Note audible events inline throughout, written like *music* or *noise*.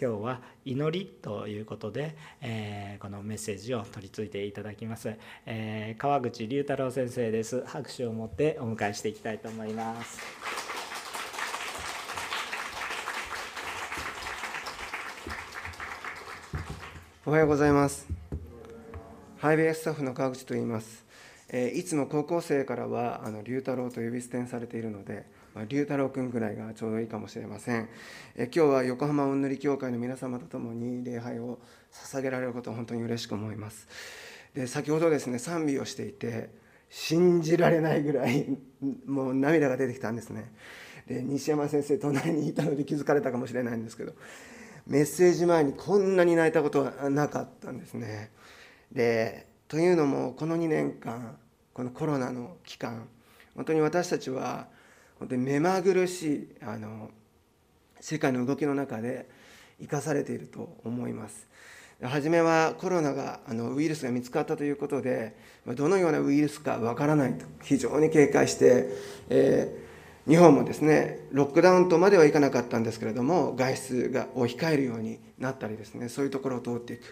今日は祈りということで、えー、このメッセージを取り次いでいただきます、えー、川口龍太郎先生です。拍手を持ってお迎えしていきたいと思います。おはようございます。ハイウェイスタッフの川口と言います。えいつも高校生からはあの龍太郎と呼び捨てにされているので、龍太郎君ぐらいがちょうどいいかもしれません、え今日は横浜おんぬり協会の皆様と共に礼拝を捧げられることを本当に嬉しく思います。で先ほどですね賛美をしていて信じられないぐらい *laughs* もう涙が出てきたんですね。で西山先生隣にいたので気づかれたかもしれないんですけどメッセージ前にこんなに泣いたことはなかったんですね。でというのもこの2年間このコロナの期間本当に私たちは本当に目まぐるしいあの世界の動きの中で生かされていると思います。初めはコロナがあのウイルスが見つかったということでどのようなウイルスかわからないと非常に警戒して、えー、日本もですねロックダウンとまではいかなかったんですけれども外出がを控えるようになったりですねそういうところを通っていく。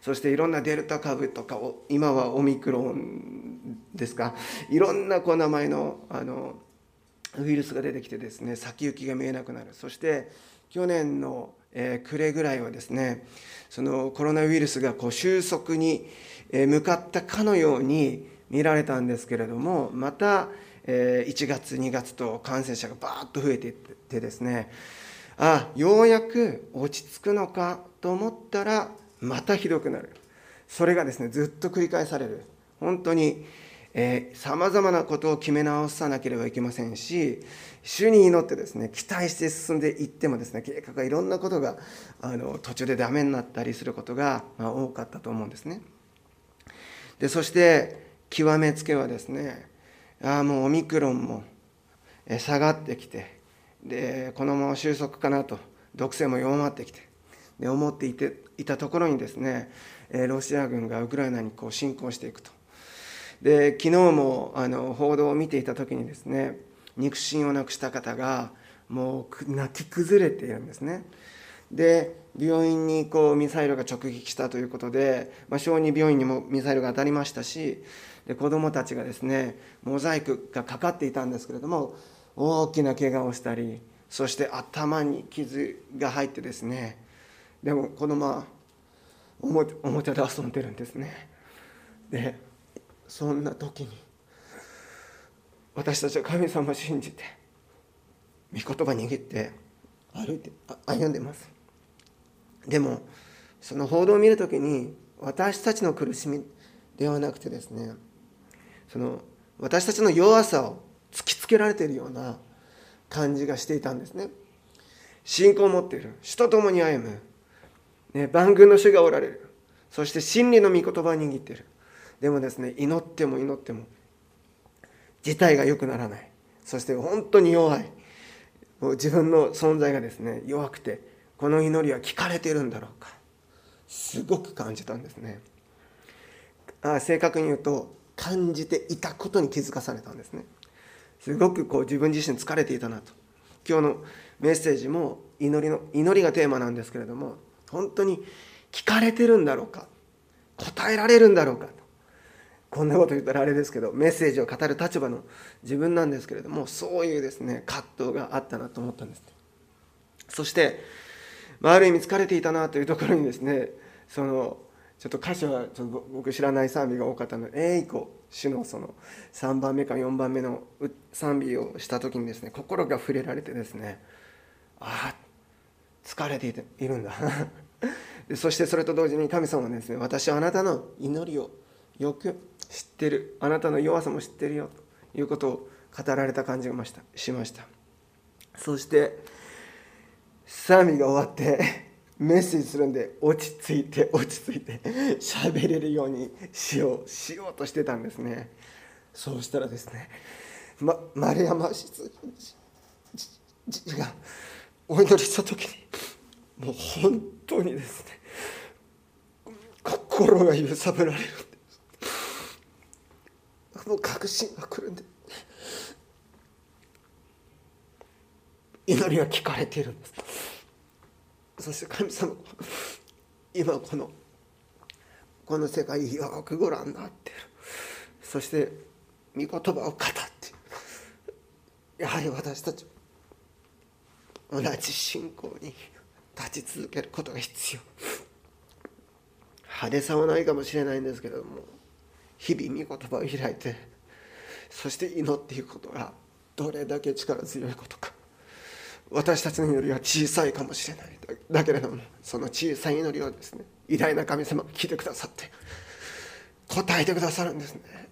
そしていろんなデルタ株とか今はオミクロンですかいろんなこう名前のあのウイルスが出てきてですね先行きが見えなくなる。そして去年の、え、暮れぐらいはですねそのコロナウイルスがこう収束に向かったかのように見られたんですけれどもまた1月2月と感染者がバーッと増えていってですねあようやく落ち着くのかと思ったらまたひどくなる。それがですねずっと繰り返される。本当にさまざまなことを決め直さなければいけませんし主に祈ってですね期待して進んでいってもですね計画がいろんなことがあの途中でダメになったりすることが、まあ、多かったと思うんですね。でそして極めつけはですねああもうオミクロンも下がってきてでこのまま収束かなと毒性も弱まってきてで思っていていたところにですねロシア軍がウクライナにこう侵攻していくと。で昨日もあの報道を見ていた時にですね肉親を亡くした方がもう泣き崩れているんですね。で病院にこうミサイルが直撃したということで、まあ、小児病院にもミサイルが当たりましたしで子どもたちがですねモザイクがかかっていたんですけれども大きな怪我をしたりそして頭に傷が入ってですねでも子供はおもおもちゃで遊んでるんですね。でそんな時に私たちは神様を信じて御言葉握って歩いて歩んでます。でもその報道を見る時に私たちの苦しみではなくてですねその私たちの弱さを突きつけられているような感じがしていたんですね。信仰を持っている主と共に歩むね、万軍の主がおられるそして真理の御言葉を握っている。でもですね祈っても祈っても事態が良くならない。そして本当に弱い。もう自分の存在がですね弱くてこの祈りは聞かれてるんだろうか。すごく感じたんですね。あ正確に言うと感じていたことに気づかされたんですね。すごくこう自分自身疲れていたなと。今日のメッセージも祈りの祈りがテーマなんですけれども本当に聞かれてるんだろうか。答えられるんだろうか。こんなこと言ったらあれですけどメッセージを語る立場の自分なんですけれどもそういうですね葛藤があったなと思ったんですそして、まあ、ある意味疲れていたなというところにですねそのちょっと歌詞はちょっと僕知らない賛美が多かったので「えいこ」主のその3番目か4番目の賛美をした時にですね心が触れられてですねああ疲れているんだ。*laughs* そしてそれと同時に神様はですね私はあなたの祈りをよく知ってる。あなたの弱さも知ってるよ。ということを語られた感じがました。しました。そして賛美が終わってメッセージするんで落ち着いて落ち着いて喋れるようにしようしようとしてたんですね。そうしたらですね、ま、丸山室がお祈りした時にもう本当にですね心が揺さぶられるもう確信が来るんで。祈りが聞かれているんです。そして神様今このこの世界よくご覧になっている。そして御言葉を語ってやはり私たち同じ信仰に立ち続けることが必要。派手さはないかもしれないんですけれども。日々御言葉を開いてそして祈っていくことがどれだけ力強いことか。私たちの祈りは小さいかもしれない。だけれどもその小さい祈りをですね偉大な神様が聞いてくださって答えてくださるんですね。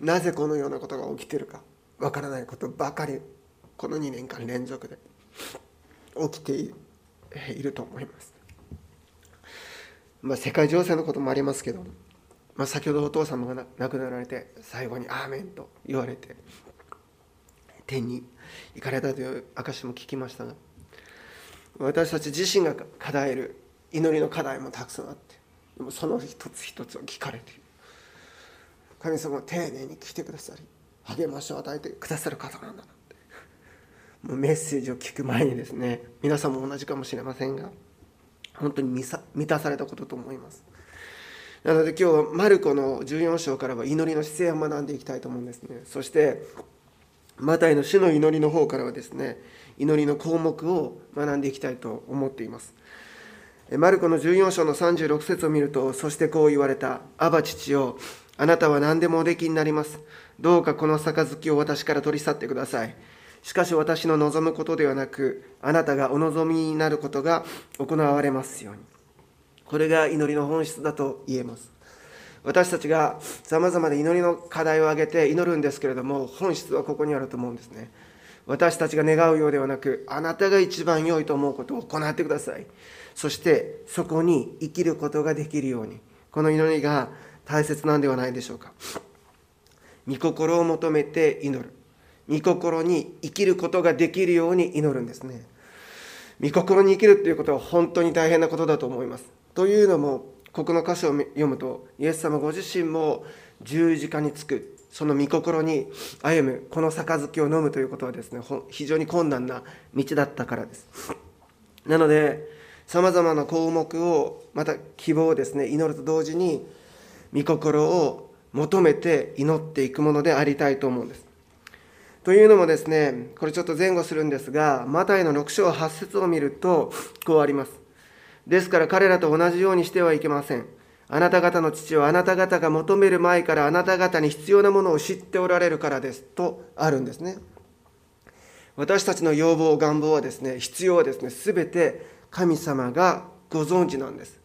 なぜこのようなことが起きてるかわからないことばかりこの2年間連続で起きていると思います、まあ、世界情勢のこともありますけどまあ、先ほどお父様が亡くなられて最後に「アーメン」と言われて天に行かれたという証も聞きましたが私たち自身が課題る祈りの課題もたくさんあってでもその一つ一つを聞かれて神様は丁寧に聞いてくださり励ましを与えてくださる方なんだなって。もうメッセージを聞く前にですね皆さんも同じかもしれませんが本当に満たされたことと思います。なので今日はマルコの14章からは祈りの姿勢を学んでいきたいと思うんですね。そしてマタイの主の祈りの方からはですね祈りの項目を学んでいきたいと思っています。マルコの14章の36節を見るとそしてこう言われた「アバ父よあなたは何でもおできになります。どうかこの杯を私から取り去ってください。しかし私の望むことではなくあなたがお望みになることが行われますように。これが祈りの本質だと言えます。私たちがさまざまな祈りの課題を挙げて祈るんですけれども本質はここにあると思うんですね。私たちが願うようではなくあなたが一番良いと思うことを行ってください。そしてそこに生きることができるように。この祈りが大切なんではないでしょうか。御心を求めて祈る。御心に生きることができるように祈るんですね。御心に生きるっていうことは本当に大変なことだと思います。というのもここの箇所を読むとイエス様ご自身も十字架につくその御心に歩むこの杯を飲むということはですね非常に困難な道だったからです。なのでさまざまな項目をまた希望をですね祈ると同時に御心を求めて祈っていくものでありたいと思うんです。というのもですねこれちょっと前後するんですがマタイの6章8節を見るとこうありますですから彼らと同じようにしてはいけません。あなた方の父はあなた方が求める前からあなた方に必要なものを知っておられるからですとあるんですね。私たちの要望、願望はですね、必要はですね、すべて神様がご存知なんです。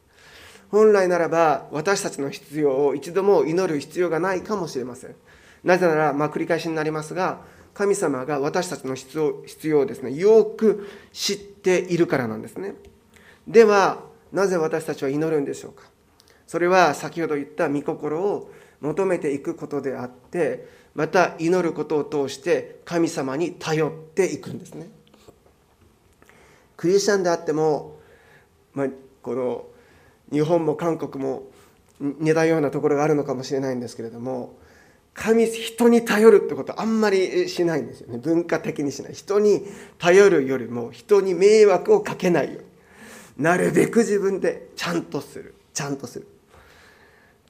本来ならば私たちの必要を一度も祈る必要がないかもしれません。なぜなら、まあ、繰り返しになりますが、神様が私たちの必要必要をですね、よく知っているからなんですね。ではなぜ私たちは祈るんでしょうか。それは先ほど言った御心を求めていくことであってまた祈ることを通して神様に頼っていくんですね。クリスチャンであっても、まあ、この日本も韓国も似たようなところがあるのかもしれないんですけれども神人に頼るってことあんまりしないんですよね文化的にしない人に頼るよりも人に迷惑をかけないようになるべく自分でちゃんとするちゃんとする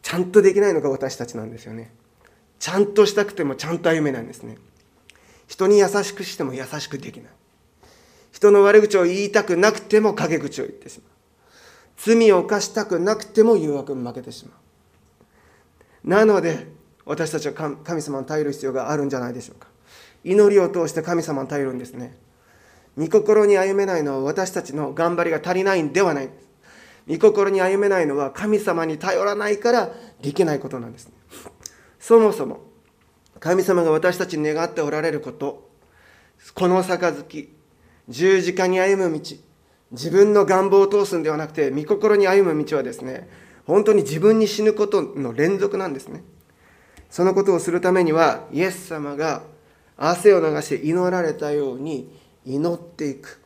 ちゃんとできないのが私たちなんですよねちゃんとしたくてもちゃんと歩めないんですね人に優しくしても優しくできない人の悪口を言いたくなくても陰口を言ってしまう罪を犯したくなくても誘惑に負けてしまうなので私たちは神様に頼る必要があるんじゃないでしょうか祈りを通して神様に頼るんですね御心に歩めないのは私たちの頑張りが足りないんではない。御心に歩めないのは神様に頼らないからできないことなんです、ね。そもそも神様が私たちに願っておられること、この杯、十字架に歩む道、自分の願望を通すんではなくて、御心に歩む道はですね、本当に自分に死ぬことの連続なんですね。そのことをするためには、イエス様が汗を流して祈られたように、祈っていく。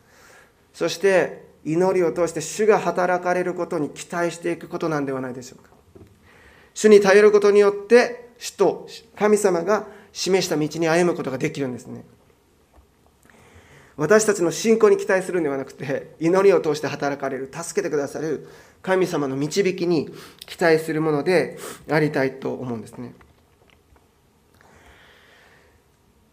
そして祈りを通して主が働かれることに期待していくことなんではないでしょうか。主に頼ることによって主と神様が示した道に歩むことができるんですね。私たちの信仰に期待するんではなくて祈りを通して働かれる助けてくださる神様の導きに期待するものでありたいと思うんですね。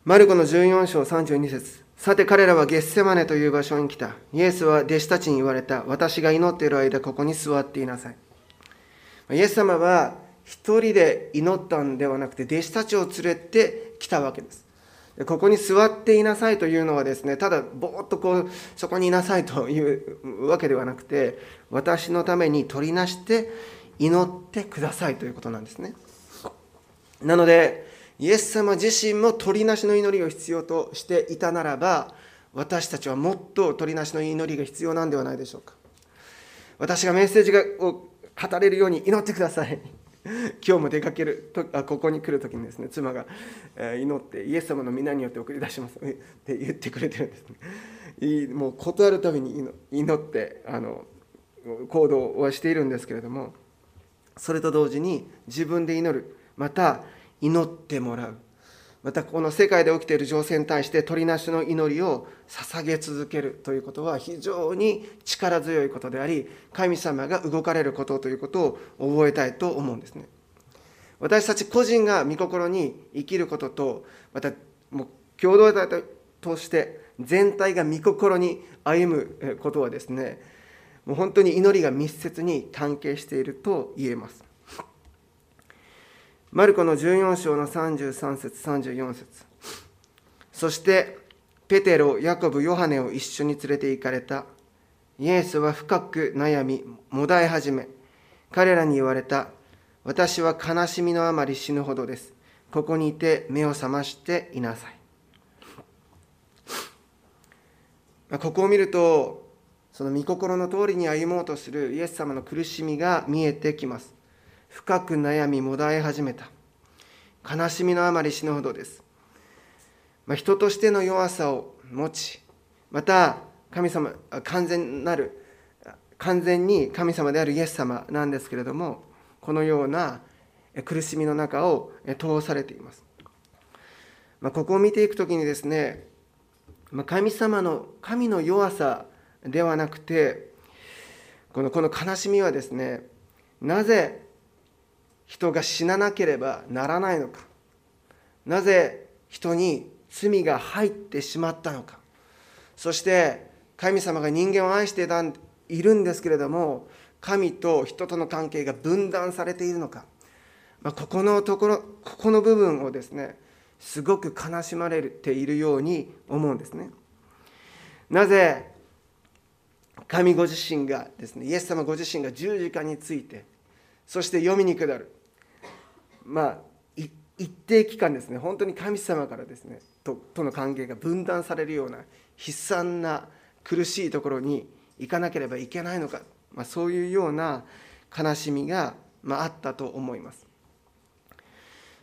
マルコの14章32節。さて彼らはゲッセマネという場所に来た。イエスは弟子たちに言われた私が祈っている間ここに座っていなさい。イエス様は一人で祈ったんではなくて弟子たちを連れてきたわけです。ここに座っていなさいというのはですねただぼーっとこうそこにいなさいというわけではなくて私のために取りなして祈ってくださいということなんですね。なのでイエス様自身も取りなしの祈りを必要としていたならば私たちはもっと取りなしの祈りが必要なんではないでしょうか。私がメッセージを語れるように祈ってください。*laughs* 今日も出かけるとあここに来る時にですね妻が、え祈ってイエス様の皆によって送り出します。って言ってくれてるんですね。もう断るたびに祈ってあの行動はしているんですけれどもそれと同時に自分で祈る。また祈ってもらう。またこの世界で起きている情勢に対して鳥なしの祈りを捧げ続けるということは非常に力強いことであり神様が動かれることということを覚えたいと思うんですね。私たち個人が御心に生きることとまたもう共同体として全体が御心に歩むことはですねもう本当に祈りが密接に関係していると言えます。マルコの14章の33節34節そしてペテロ、ヤコブ、ヨハネを一緒に連れて行かれたイエスは深く悩み、もだえ始め、彼らに言われた、私は悲しみのあまり死ぬほどです。ここにいて目を覚ましていなさい。ここを見ると、その御心の通りに歩もうとするイエス様の苦しみが見えてきます。深く悩みもだえ始めた。悲しみのあまり死ぬほどです、まあ、人としての弱さを持ちまた神様完全なる完全に神様であるイエス様なんですけれどもこのような苦しみの中を通されています、まあ、ここを見ていくときにですねま神様の神の弱さではなくてこのこの悲しみはですねなぜ人が死ななければならないのか。なぜ人に罪が入ってしまったのか。そして神様が人間を愛しているんですけれども神と人との関係が分断されているのか、まあ、ここのところここの部分をですねすごく悲しまれているように思うんですね。なぜ神ご自身がですねイエス様ご自身が十字架についてそして読みに下るまあ一定期間ですね本当に神様からですねととの関係が分断されるような悲惨な苦しいところに行かなければいけないのか、まあ、そういうような悲しみが、まあ、あったと思います。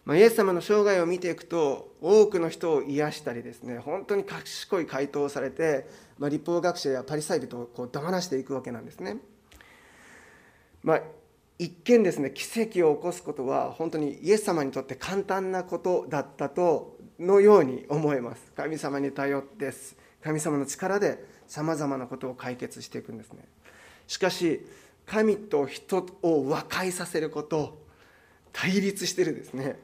まあ、イエス様の生涯を見ていくと多くの人を癒したりですね本当に賢い回答をされて、まあ、立法学者やパリサイ人をこう黙らしていくわけなんですね。まあ、一見ですね奇跡を起こすことは本当にイエス様にとって簡単なことだったとのように思えます。神様に頼って神様の力でさまざまなことを解決していくんですね。しかし神と人を和解させること対立してるですね。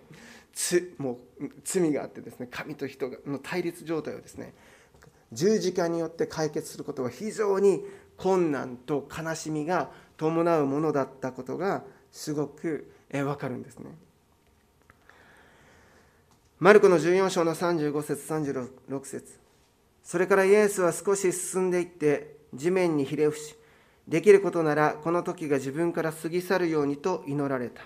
つもう罪があってですね神と人の対立状態をですね十字架によって解決することは非常に困難と悲しみが伴うものだったことがすごくわかるんですね。マルコの14章の35節36節。それからイエスは少し進んでいって地面にひれ伏しできることならこの時が自分から過ぎ去るようにと祈られた。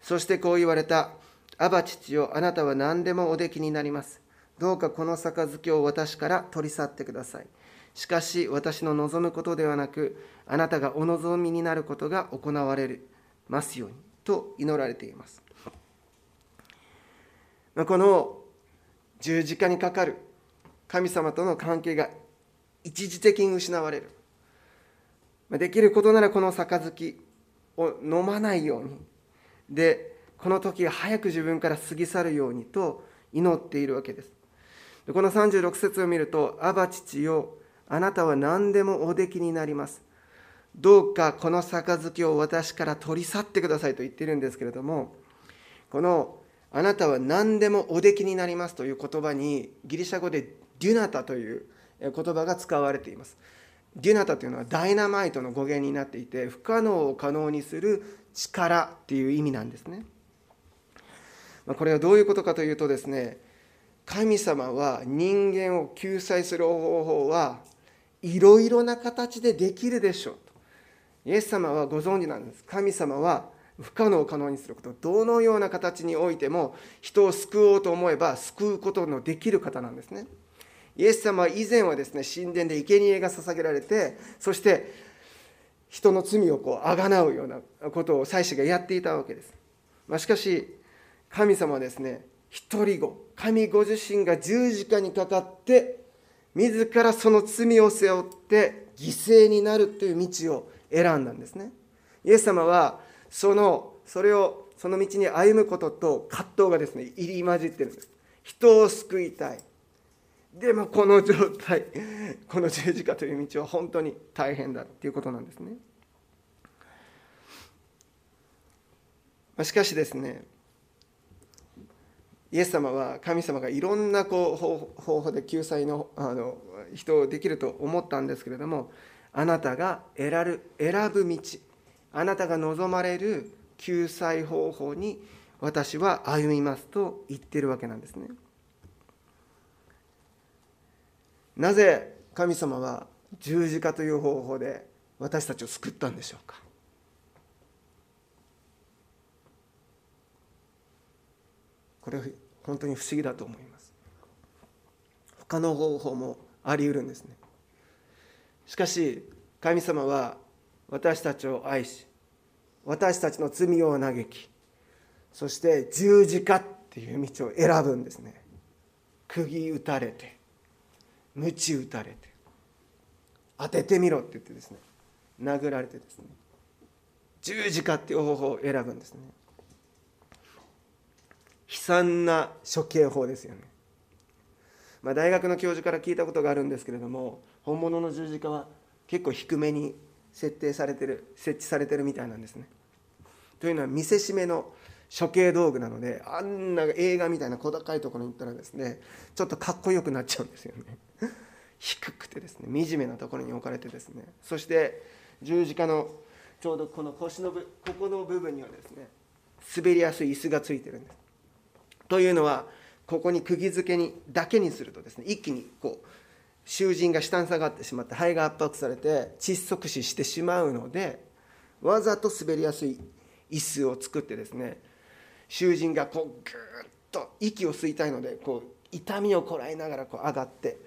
そしてこう言われた「アバ父よあなたは何でもおできになります。どうかこの杯を私から取り去ってください。しかし私の望むことではなくあなたがお望みになることが行われますようにと祈られています。この十字架にかかる神様との関係が一時的に失われる。できることならこの杯を飲まないように。でこの時が早く自分から過ぎ去るようにと祈っているわけです。この36節を見ると、アバ父よ、あなたは何でもおできになります。どうかこの杯を私から取り去ってくださいと言っているんですけれども、このあなたは何でもおできになりますという言葉にギリシャ語でデュナタという言葉が使われています。デュナタというのはダイナマイトの語源になっていて不可能を可能にする力っていう意味なんですね。これはどういうことかというとですね神様は人間を救済する方法はいろいろな形でできるでしょうと。イエス様はご存知なんです。神様は不可能を可能にすることどのような形においても人を救おうと思えば救うことのできる方なんですねイエス様は以前はですね神殿で生贄が捧げられてそして人の罪をこうあがなうようなことを祭司がやっていたわけです、まあ、しかし神様はですね一人子神ご自身が十字架にかかって自らその罪を背負って犠牲になるという道を選んだんですね。イエス様はそのそれをその道に歩むことと葛藤がですね入り混じってるんです。人を救いたい。でもこの状態 *laughs* この十字架という道は本当に大変だっていうことなんですね。しかしですねイエス様は神様がいろんなこう方法で救済のあの人をできると思ったんですけれどもあなたが選る選ぶ道あなたが望まれる救済方法に私は歩みますと言ってるわけなんですね。なぜ神様は十字架という方法で私たちを救ったんでしょうか？これ本当に不思議だと思います。他の方法もあり得るんですね。しかし神様は私たちを愛し私たちの罪を嘆きそして十字架っていう道を選ぶんですね。釘打たれて鞭打たれて当ててみろって言ってですね殴られてですね十字架っていう方法を選ぶんですね。悲惨な処刑法ですよね、まあ、大学の教授から聞いたことがあるんですけれども本物の十字架は結構低めに設定されてる設置されてるみたいなんですね。というのは見せしめの処刑道具なのであんな映画みたいな小高いところに行ったらですねちょっとかっこよくなっちゃうんですよね。低くてですね惨めなところに置かれてですねそして十字架のちょうどこの腰の部ここの部分にはですね滑りやすい椅子がついてるんです。というのはここに釘付けにだけにするとですね一気にこう囚人が下に下がってしまって肺が圧迫されて窒息死してしまうのでわざと滑りやすい椅子を作ってですね囚人がこうぐーっと息を吸いたいのでこう痛みをこらえながらこう上がって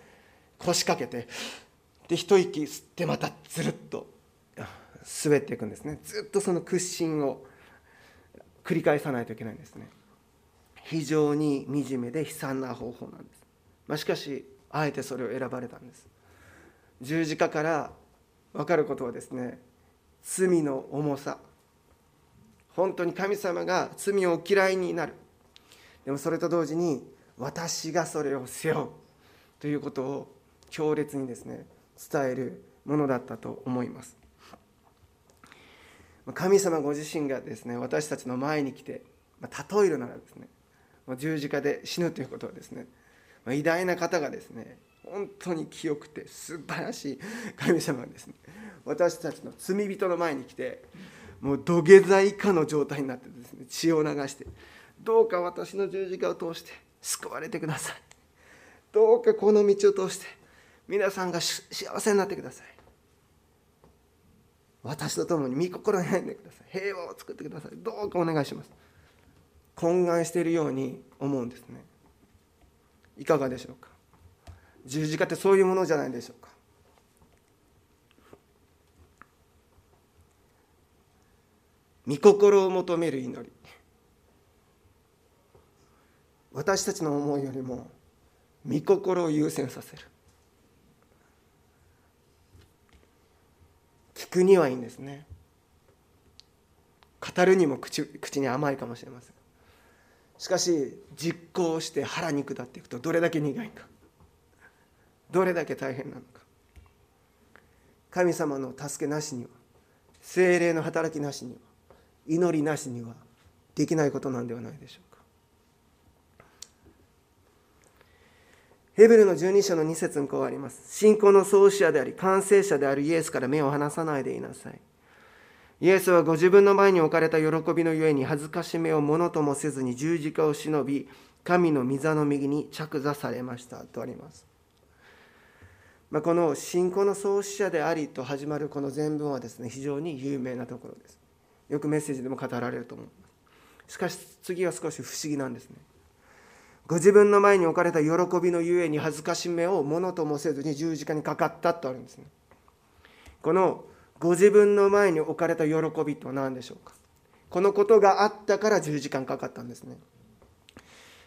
腰掛けてで一息吸ってまたずるっと滑っていくんですね。ずっとその屈伸を繰り返さないといけないんですね。非常に惨めで悲惨な方法なんです、まあ、しかしあえてそれを選ばれたんです。十字架から分かることはですね罪の重さ。本当に神様が罪を嫌いになる。でもそれと同時に私がそれを背負うということを強烈にですね伝えるものだったと思います。神様ご自身がですね私たちの前に来て例えるならですね十字架で死ぬということはですね。ま、偉大な方がですね本当に清くて素晴らしい神様がですね。私たちの罪人の前に来てもう土下座以下の状態になってですね血を流してどうか私の十字架を通して救われてください。どうかこの道を通して皆さんが幸せになってください。私と共に御心に入んでください。平和を作ってください。どうかお願いします。懇願しているように思うんですね。いかがでしょうか？十字架ってそういうものじゃないでしょうか？御心を求める祈り。私たちの思いよりも御心を優先させる。聞くにはいいんですね。語るにも口口に甘いかもしれません。しかし実行して腹に下っていくとどれだけ苦いか。どれだけ大変なのか。神様の助けなしには精霊の働きなしには祈りなしにはできないことなんではないでしょうか。ヘブルの12章の2節にこうあります。信仰の創始者であり完成者であるイエスから目を離さないでいなさい。イエスはご自分の前に置かれた喜びのゆえに恥ずかしめをものともせずに十字架を忍び神の御座の右に着座されましたとあります。まあ、この信仰の創始者でありと始まるこの全文はですね非常に有名なところです。よくメッセージでも語られると思いますしかし次は少し不思議なんですね。ご自分の前に置かれた喜びのゆえに恥ずかしめをものともせずに十字架にかかったとあるんですね。このご自分の前に置かれた喜びとは何でしょうか？このことがあったから十字架にかかったんですね。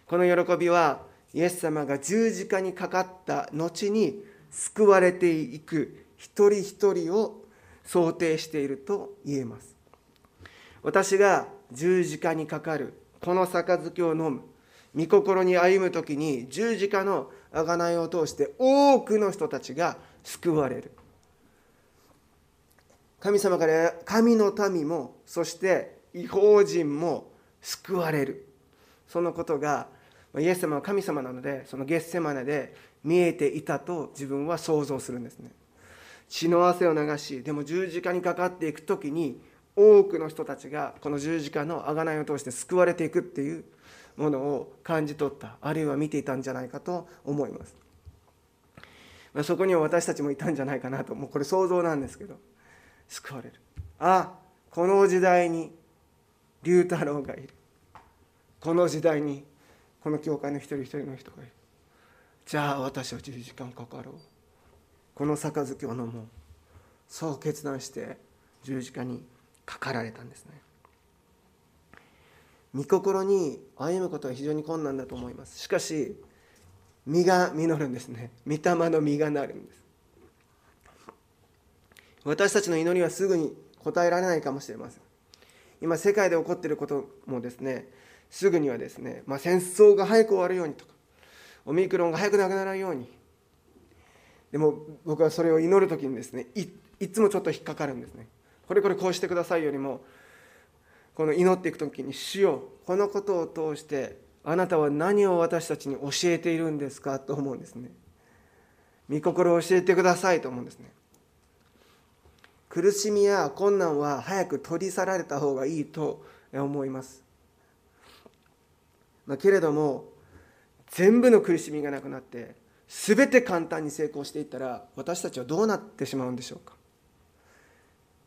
この喜びはイエス様が十字架にかかった後に救われていく一人一人を想定していると言えます。私が十字架にかかるこの杯を飲む御心に歩む時に十字架の贖いを通して多くの人たちが救われる。神様から神の民もそして違法人も救われる。そのことがイエス様は神様なのでそのゲッセマネで見えていたと自分は想像するんですね。血の汗を流しでも十字架にかかっていく時に多くの人たちがこの十字架の贖いを通して救われていくっていうものを感じ取った。あるいは見ていたんじゃないかと思います、ま、そこには私たちもいたんじゃないかなと。もうこれ想像なんですけど。救われる。あこの時代に龍太郎がいる。この時代にこの教会の一人一人の人がいる。じゃあ私は10時間かかろう。この杯を飲もう。そう決断して十字架にかかられたんですね。御心に歩むことは非常に困難だと思います。しかし実が実るんですね。御霊の実がなるんです。私たちの祈りはすぐに答えられないかもしれません。今世界で起こっていることもですねすぐにはですね、まあ、戦争が早く終わるようにとかオミクロンが早くなくならないように。でも僕はそれを祈る時にですねいいつもちょっと引っかかるんですね。これこれこうしてくださいよりもこの祈っていく時に主よこのことを通してあなたは何を私たちに教えているんですかと思うんですね。御心を教えてくださいと思うんですね。苦しみや困難は早く取り去られた方がいいと思います、まあ、けれども全部の苦しみがなくなって全て簡単に成功していったら私たちはどうなってしまうんでしょうか。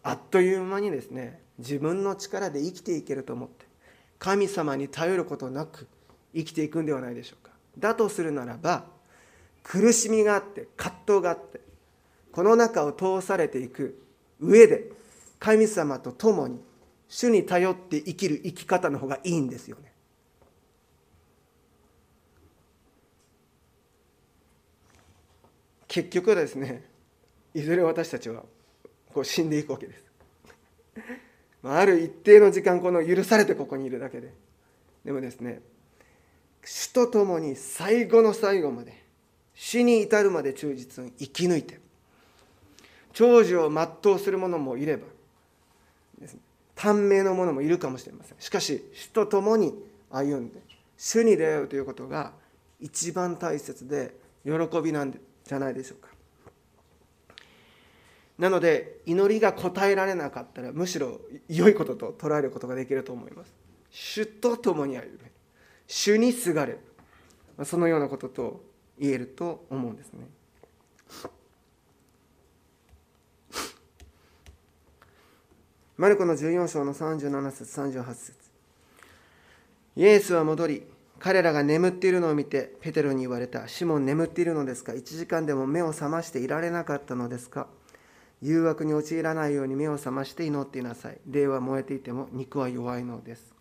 あっという間にですね自分の力で生きていけると思って神様に頼ることなく生きていくんではないでしょうか。だとするならば苦しみがあって葛藤があってこの中を通されていく上で神様と共に主に頼って生きる生き方の方がいいんですよね。結局はですねいずれ私たちはこう死んでいくわけです。ある一定の時間この許されてここにいるだけで。でもですね主と共に最後の最後まで死に至るまで忠実に生き抜いて長寿を全うする者もいれば短命の者もいるかもしれません。しかし主と共に歩んで主に出会うということが一番大切で喜びなんじゃないでしょうか。なので祈りが答えられなかったらむしろ良いことと捉えることができると思います。主と共に歩む主にすがれ。るそのようなことと言えると思うんですね。マルコの14章の37節38節イエスは戻り彼らが眠っているのを見てペテロに言われた。シモン眠っているのですか ?1 時間でも目を覚ましていられなかったのですか？誘惑に陥らないように目を覚まして祈っていなさい。霊は燃えていても肉は弱いのです。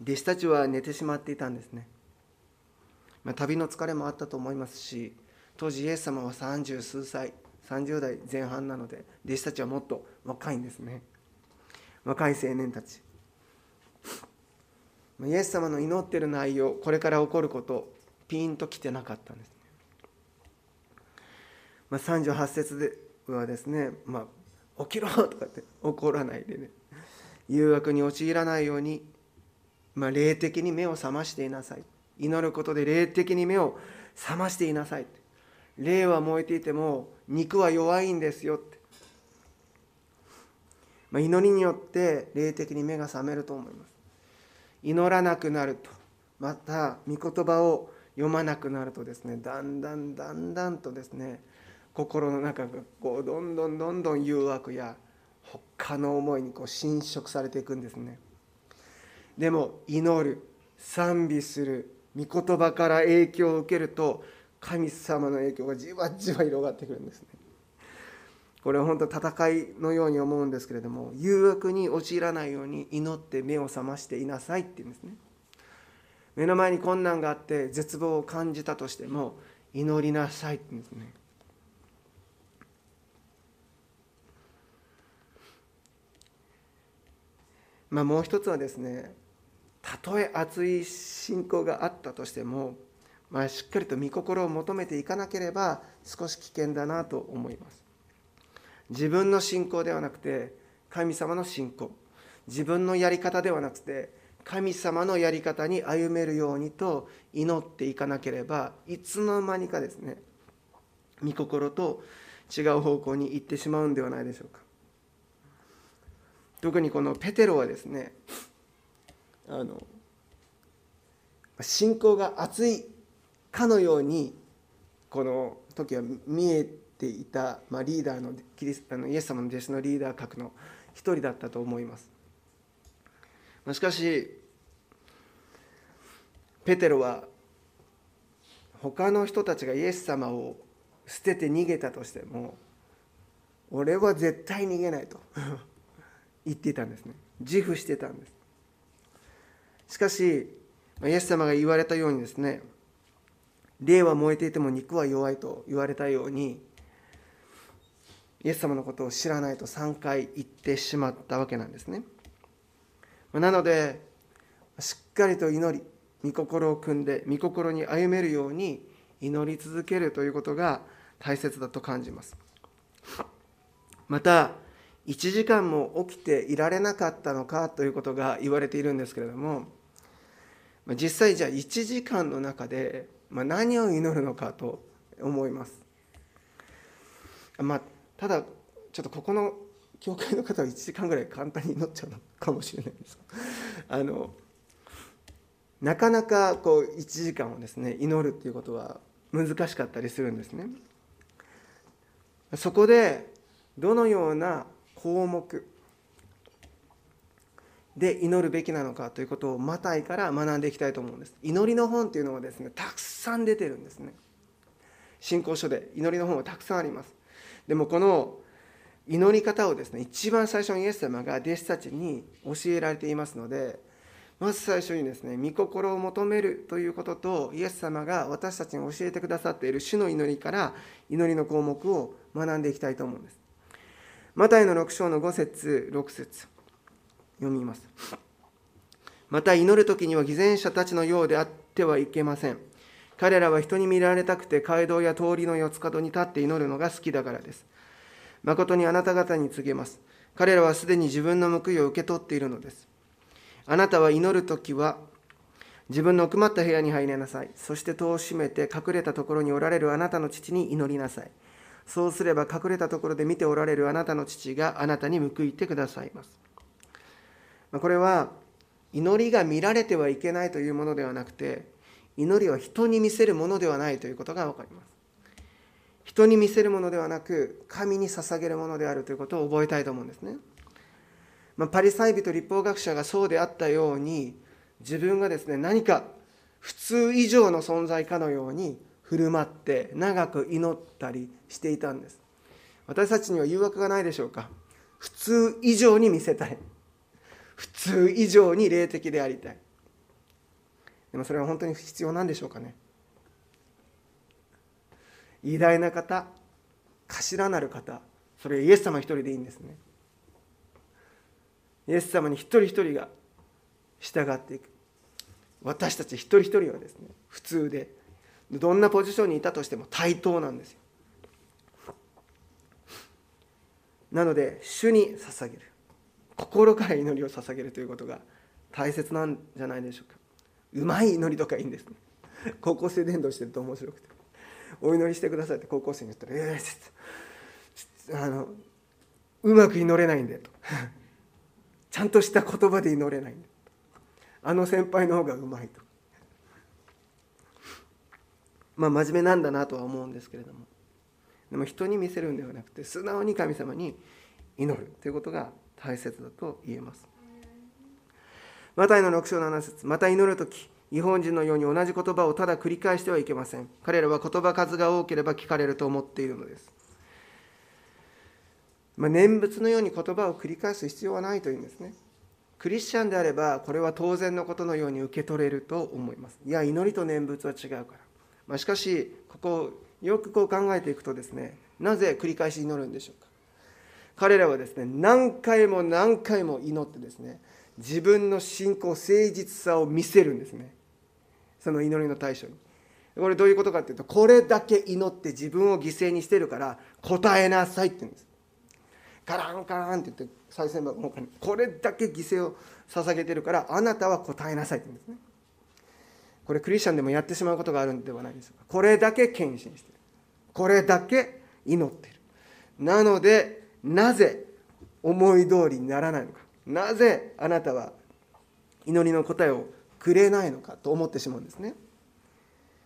弟子たちは寝てしまっていたんですね。まあ、旅の疲れもあったと思いますし、当時イエス様は30数歳、30代前半なので、弟子たちはもっと若いんですね。若い青年たち。イエス様の祈ってる内容これから起こることピンときてなかったんですまあ、38節ではですね、まあ、起きろとかって怒らないでね誘惑に陥らないように、まあ、霊的に目を覚ましていなさい祈ることで霊的に目を覚ましていなさい霊は燃えていても肉は弱いんですよって、まあ、祈りによって霊的に目が覚めると思います。祈らなくなると。また御言葉を読まなくなるとですねだんだんだんだんとですね心の中がこうどんどんどんどん誘惑や他の思いにこう侵食されていくんですね。でも祈る賛美する御言葉から影響を受けると神様の影響がじわじわ広がってくるんですね。これは本当戦いのように思うんですけれども誘惑に陥らないように祈って目を覚ましていなさいって言うんですね。目の前に困難があって絶望を感じたとしても祈りなさいって言うんですね。まあもう一つはですねたとえ熱い信仰があったとしても、まあ、しっかりと御心を求めていかなければ少し危険だなと思います。自分の信仰ではなくて神様の信仰。自分のやり方ではなくて神様のやり方に歩めるようにと祈っていかなければいつの間にかですね御心と違う方向に行ってしまうんではないでしょうか。特にこのペテロはですねあの信仰が熱いかのようにこの時は見えていた、まあ、リーダーのキリスあのイエス様の弟子のリーダー格の一人だったと思います。ましかしペテロは他の人たちがイエス様を捨てて逃げたとしても俺は絶対逃げないと *laughs* 言っていたんですね。自負してたんです。しかしイエス様が言われたようにですね霊は燃えていても肉は弱いと言われたようにイエス様のことを知らないと3回言ってしまったわけなんですね。なのでしっかりと祈り御心を組んで御心に歩めるように祈り続けるということが大切だと感じます。また1時間も起きていられなかったのかということが言われているんですけれども実際じゃあ1時間の中でまあ何を祈るのかと思います、まあ、ただちょっとここの教会の方は1時間ぐらい簡単に祈っちゃうのかもしれないんです。あのなかなかこう1時間をですね祈るっていうことは難しかったりするんですね。そこでどのような項目で祈るべきなのかということをマタイから学んでいきたいと思うんです。祈りの本っていうのはですねたくさん出てるんですね。信仰書で祈りの本はたくさんあります。でもこの祈り方をですね一番最初にイエス様が弟子たちに教えられていますのでまず最初にですね御心を求めるということとイエス様が私たちに教えてくださっている主の祈りから祈りの項目を学んでいきたいと思うんです。マタイの6章の5節6節。読みます。また祈る時には偽善者たちのようであってはいけません。彼らは人に見られたくて街道や通りの四つ角に立って祈るのが好きだからです。誠にあなた方に告げます。彼らはすでに自分の報いを受け取っているのです。あなたは祈る時は自分の奥まった部屋に入りなさい。そして戸を閉めて隠れたところにおられるあなたの父に祈りなさい。そうすれば隠れたところで見ておられるあなたの父があなたに報いてくださいます。これは祈りが見られてはいけないというものではなくて祈りは人に見せるものではないということが分かります。人に見せるものではなく神に捧げるものであるということを覚えたいと思うんですね。まあ、パリサイ人立法学者がそうであったように自分がですね何か普通以上の存在かのように振る舞って長く祈ったりしていたんです私たちには誘惑がないでしょうか普通以上に見せたい普通以上に霊的でありたい。でもそれは本当に必要なんでしょうかね。偉大な方頭なる方それイエス様一人でいいんですね。イエス様に一人一人が従っていく。私たち一人一人はですね普通でどんなポジションにいたとしても対等なんですよ。なので主に捧げる。心から祈りを捧げるということが大切なんじゃないでしょうか。うまい祈りとかいいんですね。高校生伝道してると面白くて。お祈りしてくださいって高校生に言ったら「ええー、ちょっとあのうまく祈れないんで」と。*laughs* ちゃんとした言葉で祈れないんで。あの先輩の方がうまいと。まあ真面目なんだなとは思うんですけれども。でも人に見せるんではなくて素直に神様に祈るということが大切だと言えます。マタイの6章7節また祈る時日本人のように同じ言葉をただ繰り返してはいけません。彼らは言葉数が多ければ聞かれると思っているのです。まあ、念仏のように言葉を繰り返す必要はないというんですね。クリスチャンであればこれは当然のことのように受け取れると思います。いや祈りと念仏は違うから、まあ、しかしここよくこう考えていくとですねなぜ繰り返し祈るんでしょうか。彼らはですね何回も何回も祈ってですね自分の信仰誠実さを見せるんですね。その祈りの対象に。これどういうことかっていうとこれだけ祈って自分を犠牲にしてるから答えなさいって言うんです。カランカランって言って賽銭箱に。これだけ犠牲を捧げてるからあなたは答えなさいって言うんですね。これクリスチャンでもやってしまうことがあるんではないですか。これだけ献身してる。これだけ祈ってる。なのでなぜ思い通りにならないのか。なぜあなたは祈りの答えをくれないのかと思ってしまうんですね。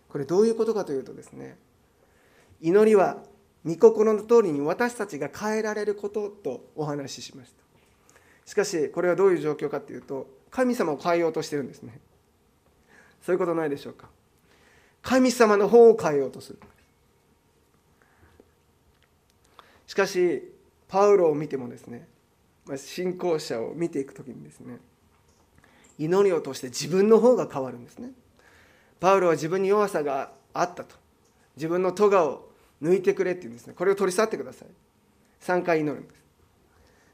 これどういうことかというとですね祈りは御心の通りに私たちが変えられることとお話ししました。しかしこれはどういう状況かというと神様を変えようとしてるんですね。そういうことないでしょうか。神様の方を変えようとする。しかしパウロを見てもですね信仰者を見ていく時にですね祈りを通して自分の方が変わるんですね。パウロは自分に弱さがあったと。自分の咎を抜いてくれって言うんですね。これを取り去ってください。3回祈るんです。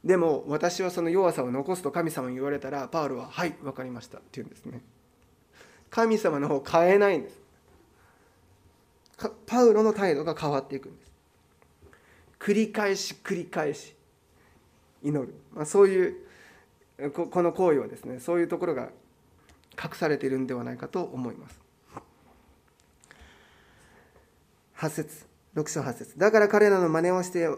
でも私はその弱さを残すと神様に言われたらパウロは「はい分かりました」って言うんですね。神様の方を変えないんです。パウロの態度が変わっていくんです。繰り返し繰り返し祈る、まあ、そういうこの行為はですねそういうところが隠されているんではないかと思います。8節。6章8節。だから彼らの真似をして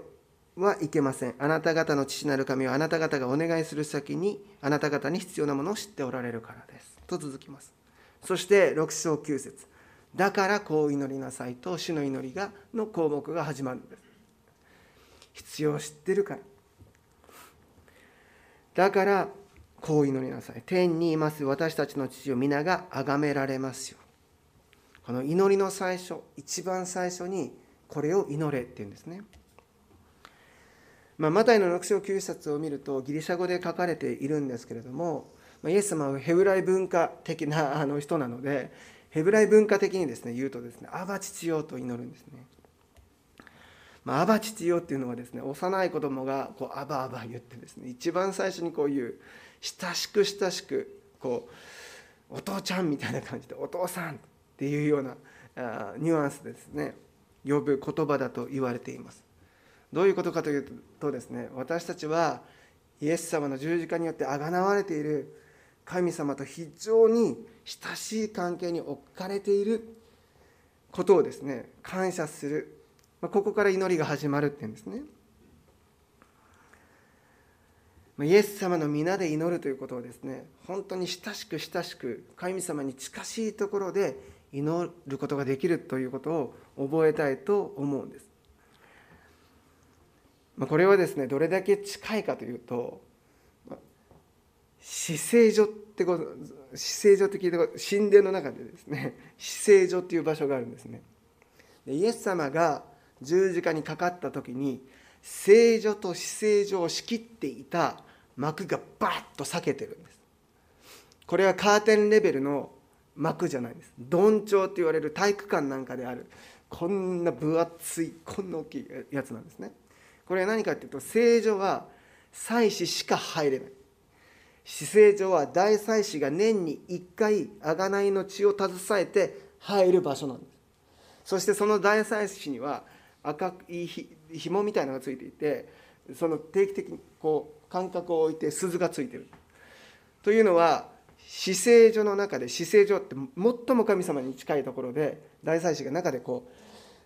はいけません。あなた方の父なる神はあなた方がお願いする先にあなた方に必要なものを知っておられるからです。と続きます。そして6章9節。だからこう祈りなさいと主の祈りがの項目が始まるんです。必要を知ってるから。だからこう祈りなさい。天にいます私たちの父を皆が崇められますよ。この祈りの最初一番最初にこれを祈れっていうんですね。まあ、マタイの6章9節を見るとギリシャ語で書かれているんですけれどもイエス様はヘブライ文化的なあの人なのでヘブライ文化的にですね言うとですね「アバ父よ」と祈るんですね。まあ、アバ父よっていうのはですね幼い子供がこうアバアバ言ってですね一番最初にこういう親しく親しくこうお父ちゃんみたいな感じでお父さんっていうようなあニュアンスですね呼ぶ言葉だと言われています。どういうことかというとですね私たちはイエス様の十字架によってあがなわれている神様と非常に親しい関係に置かれていることをですね感謝するここから祈りが始まるっていうんですね。イエス様の皆で祈るということをですね本当に親しく親しく神様に近しいところで祈ることができるということを覚えたいと思うんです。これはですねどれだけ近いかというと死聖所ってこと死聖所って聞いたこと神殿の中でですね死聖所っていう場所があるんですね。でイエス様が十字架にかかった時に聖女と死聖所を仕切っていた幕がバッと裂けてるんです。これはカーテンレベルの幕じゃないです。鈍調って言われる体育館なんかである。こんな分厚いこんな大きいやつなんですね。これは何かっていうと聖女は祭司しか入れない。死聖所は大祭司が年に1回贖いの血を携えて入る場所なんです。そしてその大祭司には赤い紐みたいなのがついていてその定期的にこう間隔を置いて鈴がついてる。というのは死聖所の中で死聖所って最も神様に近いところで大祭司が中でこう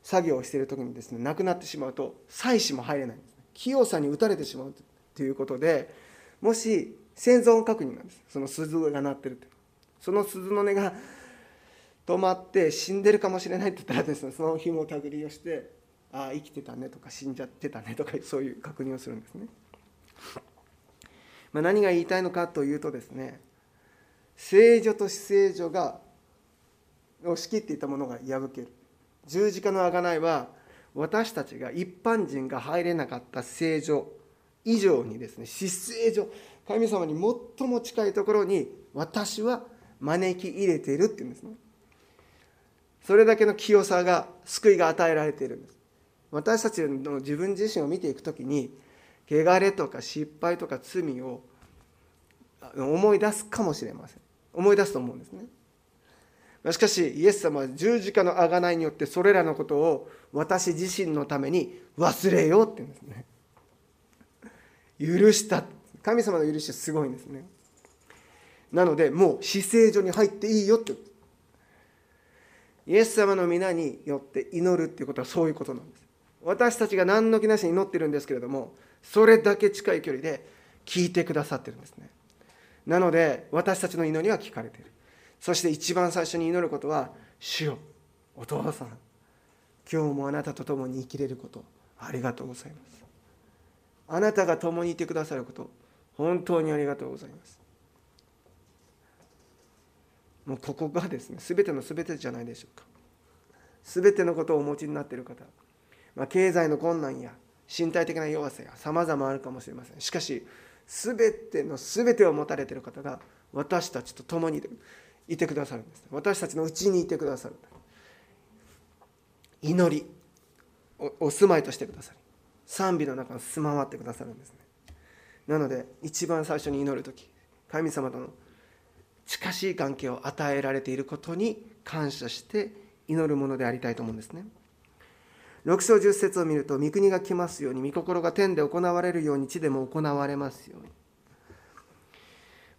作業をしている時にですね亡くなってしまうと祭司も入れないんです清さに打たれてしまうということでもし生存確認なんです。その鈴が鳴ってるってその鈴の音が止まって死んでるかもしれないって言ったらですねその紐を手繰りをしてああ生きてたねとか死んじゃってたねとかそういう確認をするんですね、まあ、何が言いたいのかというとですね聖女と死聖女がを仕切っていたものが破ける。十字架の贖いは私たちが一般人が入れなかった聖女以上にですね死聖女神様に最も近いところに私は招き入れているっていうんですね。それだけの清さが救いが与えられているんです。私たちの自分自身を見ていくときに汚れとか失敗とか罪を思い出すかもしれません。思い出すと思うんですね。しかしイエス様は十字架の贖いによってそれらのことを私自身のために忘れようって言うんですね。許した。神様の許しはすごいんですね。なのでもう死聖所に入っていいよって。イエス様の皆によって祈るっていうことはそういうことなんです。私たちが何の気なしに祈ってるんですけれどもそれだけ近い距離で聞いてくださってるんですね。なので私たちの祈りは聞かれている。そして一番最初に祈ることは主よお父さん今日もあなたと共に生きれることありがとうございます。あなたが共にいてくださること本当にありがとうございます。もうここがですね全ての全てじゃないでしょうか。全てのことをお持ちになっている方、まあ、経済の困難や身体的な弱さや様々あるかもしれません。しかし全ての全てを持たれている方が私たちと共にいてくださるんです。私たちのうちにいてくださる。祈りお住まいとしてくださり賛美の中に住まわってくださるんですね。なので一番最初に祈る時神様との近しい関係を与えられていることに感謝して祈るものでありたいと思うんですね。6章10節を見ると御国が来ますように御心が天で行われるように地でも行われますように。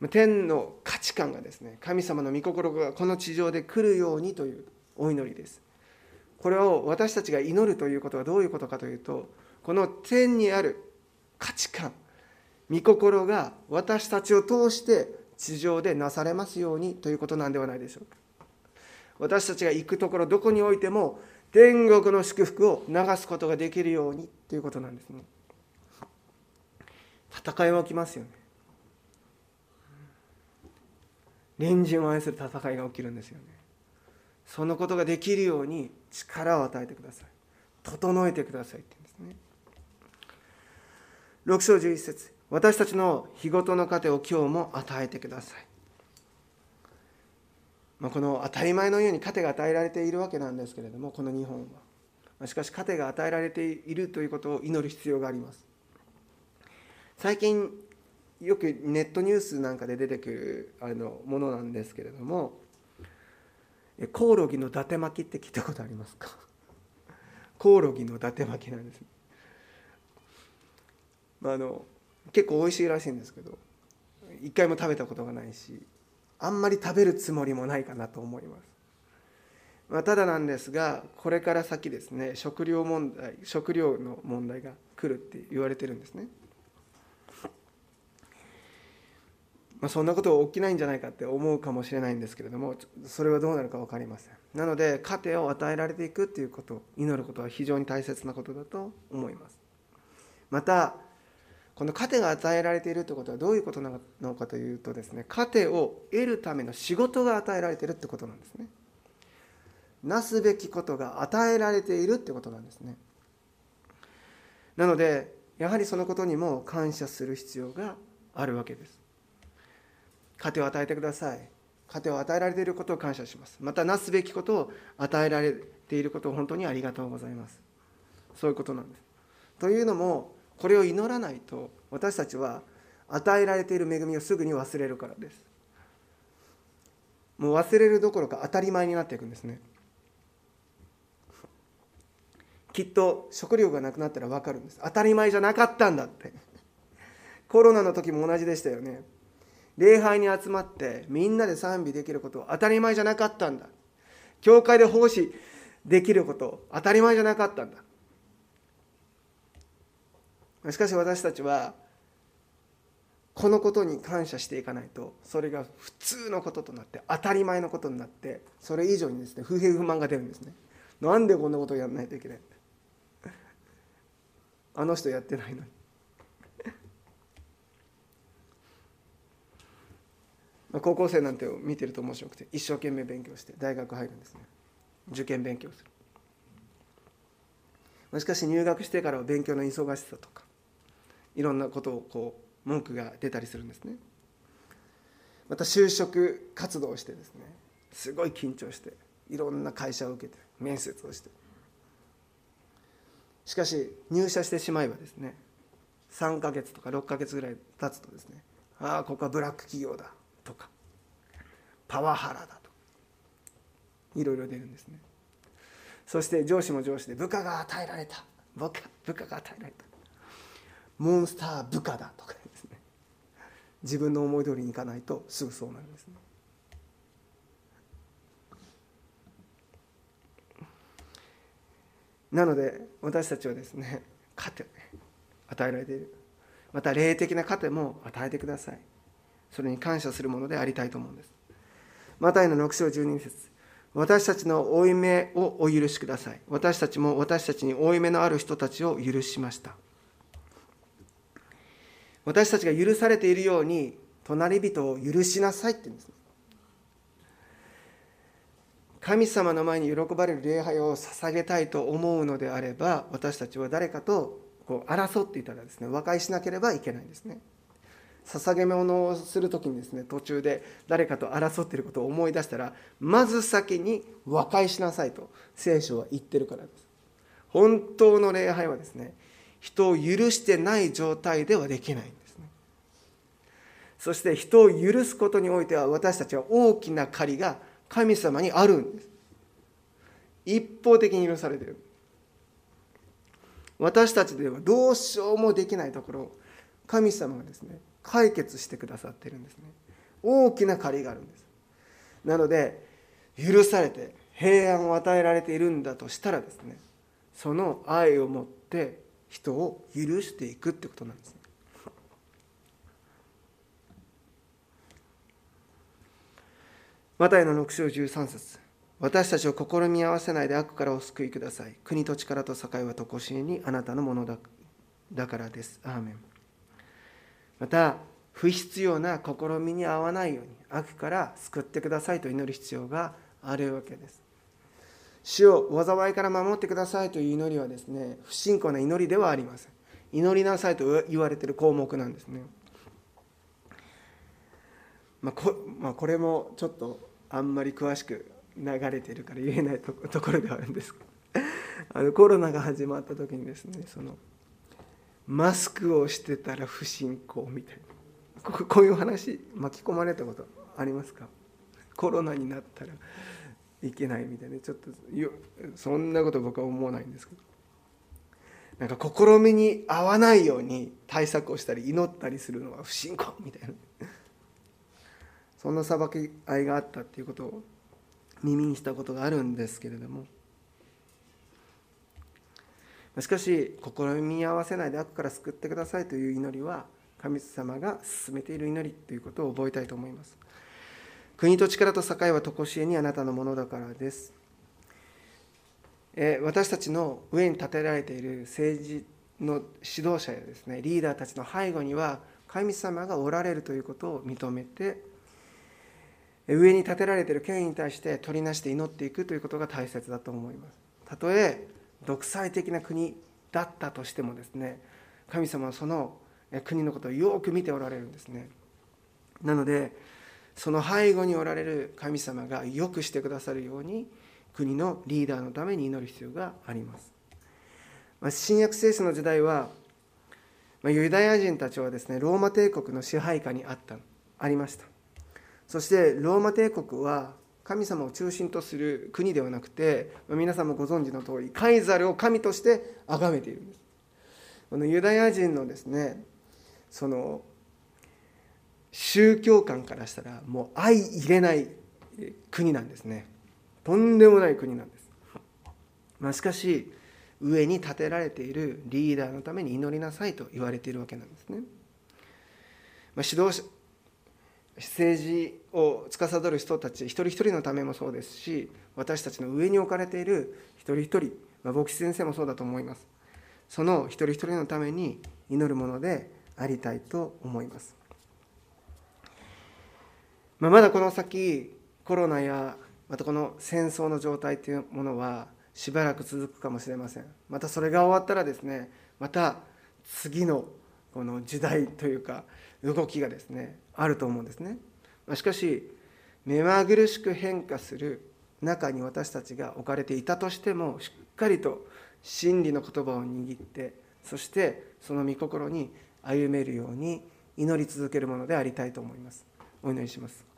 天の価値観がですね神様の御心がこの地上で来るようにというお祈りです。これを私たちが祈るということはどういうことかというとこの天にある価値観御心が私たちを通して地上でなされますようにということなんではないでしょうか。私たちが行くところどこにおいても天国の祝福を流すことができるようにということなんですね。戦いは起きますよね。隣人を愛する戦いが起きるんですよね。そのことができるように力を与えてください。整えてくださいって言うんですね。6章11節私たちの日ごとの糧を今日も与えてください。まあ、この当たり前のように糧が与えられているわけなんですけれどもこの日本は。しかし糧が与えられているということを祈る必要があります。最近よくネットニュースなんかで出てくるあのものなんですけれどもコオロギの伊達巻きって聞いたことありますか？コオロギの伊達巻きなんです、まあ、あの結構美味しいらしいんですけど一回も食べたことがないし。あんまり食べるつもりもないかなと思います。まあ、ただなんですがこれから先ですね食料問題食料の問題が来るって言われてるんですね。まあ、そんなこと起きないんじゃないかって思うかもしれないんですけれどもそれはどうなるか分かりませんなので糧を与えられていくっていうこと祈ることは非常に大切なことだと思いますまたこの糧が与えられているということはどういうことなのかというとですね糧を得るための仕事が与えられているってことなんですね。なすべきことが与えられているってことなんですね。なのでやはりそのことにも感謝する必要があるわけです。糧を与えてください。糧を与えられていることを感謝します。またなすべきことを与えられていることを本当にありがとうございます。そういうことなんです。というのもこれを祈らないと私たちは与えられている恵みをすぐに忘れるからです。もう忘れるどころか当たり前になっていくんですね。きっと食料がなくなったら分かるんです。当たり前じゃなかったんだって。コロナの時も同じでしたよね。礼拝に集まってみんなで賛美できること当たり前じゃなかったんだ。教会で奉仕できること当たり前じゃなかったんだ。しかし私たちはこのことに感謝していかないとそれが普通のこととなって当たり前のことになってそれ以上にですね不平不満が出るんですね。なんでこんなことをやらないといけないあの人やってないのに。*laughs* 高校生なんて見てると面白くて一生懸命勉強して大学入るんですね。受験勉強する。しかし入学してからは勉強の忙しさとかいろんなことをこう文句が出たりするんですね。また就職活動をしてですね。すごい緊張していろんな会社を受けて面接をして。しかし入社してしまえばですね3ヶ月とか6ヶ月ぐらい経つとですねああここはブラック企業だとかパワハラだといろいろ出るんですね。そして上司も上司で部下が与えられた部下部下が与えられた。モンスター部下だとかですね。自分の思い通りにいかないとすぐそうなるんですね。なので私たちはですね糧与えられている。また霊的な糧も与えてください。それに感謝するものでありたいと思うんです。マタイの6章12節。私たちの負い目をお許しください。私たちも私たちに負い目のある人たちを許しました。私たちが許されているように隣人を許しなさいって言うんです神様の前に喜ばれる礼拝を捧げたいと思うのであれば私たちは誰かとこう争っていたらですね和解しなければいけないんですね。捧げ物をする時にですね途中で誰かと争っていることを思い出したらまず先に和解しなさいと聖書は言ってるからです。本当の礼拝はですね人を許してない状態ではできないんですね。そして人を許すことにおいては私たちは大きな借りが神様にあるんです。一方的に許されている。私たちではどうしようもできないところを神様がですね解決してくださっているんですね。大きな借りがあるんです。なので許されて平安を与えられているんだとしたらですねその愛を持って人を許していくってことなんですね *laughs* マタイの6章13節私たちを試み合わせないで悪からお救いください。国と力と栄はとこしえにあなたのものだだからです。アーメン。また、不必要な試みに合わないように悪から救ってくださいと祈る必要があるわけです。主を災いから守ってくださいという祈りはですね、不信仰な祈りではありません。祈りなさいと言われている項目なんですね。まあこまあ、これもちょっとあんまり詳しく流れているから言えないところではあるんです *laughs* あのコロナが始まった時にですねそのマスクをしてたら不信仰みたいなここういう話巻き込まれたことありますか？コロナになったらいけないみたいな。ちょっとそんなこと僕は思わないんですけど。なんか試みに合わないように対策をしたり祈ったりするのは不信仰みたいな。そんな裁き合いがあったっていうことを耳にしたことがあるんですけれども。しかし試み合わせないで悪から救ってくださいという祈りは神様が進めている祈りということを覚えたいと思います。国と力と栄は常しえにあなたのものだからです。え私たちの上に立てられている政治の指導者やですねリーダーたちの背後には神様がおられるということを認めて上に立てられている権威に対して取りなして祈っていくということが大切だと思います。たとえ独裁的な国だったとしてもですね神様はその国のことをよく見ておられるんですね。なのでその背後におられる神様がよくしてくださるように国のリーダーのために祈る必要があります。新約聖書の時代はユダヤ人たちはですねローマ帝国の支配下にあったありました。そしてローマ帝国は神様を中心とする国ではなくて皆さんもご存知の通りカイザルを神として崇めているんです。このユダヤ人のですねその宗教観からしたらもう相入れない国なんですね。とんでもない国なんです、まあ、しかし上に立てられているリーダーのために祈りなさいと言われているわけなんですね、まあ、指導者政治を司る人たち一人一人のためもそうですし私たちの上に置かれている一人一人、まあ、牧師先生もそうだと思います。その一人一人のために祈るものでありたいと思います、まあ、まだこの先コロナやまたこの戦争の状態というものはしばらく続くかもしれません。またそれが終わったらですねまた次のこの時代というか動きがですねあると思うんですね。ましかし目まぐるしく変化する中に私たちが置かれていたとしてもしっかりと真理の言葉を握ってそしてその御心に歩めるように祈り続けるものでありたいと思います。お祈りします。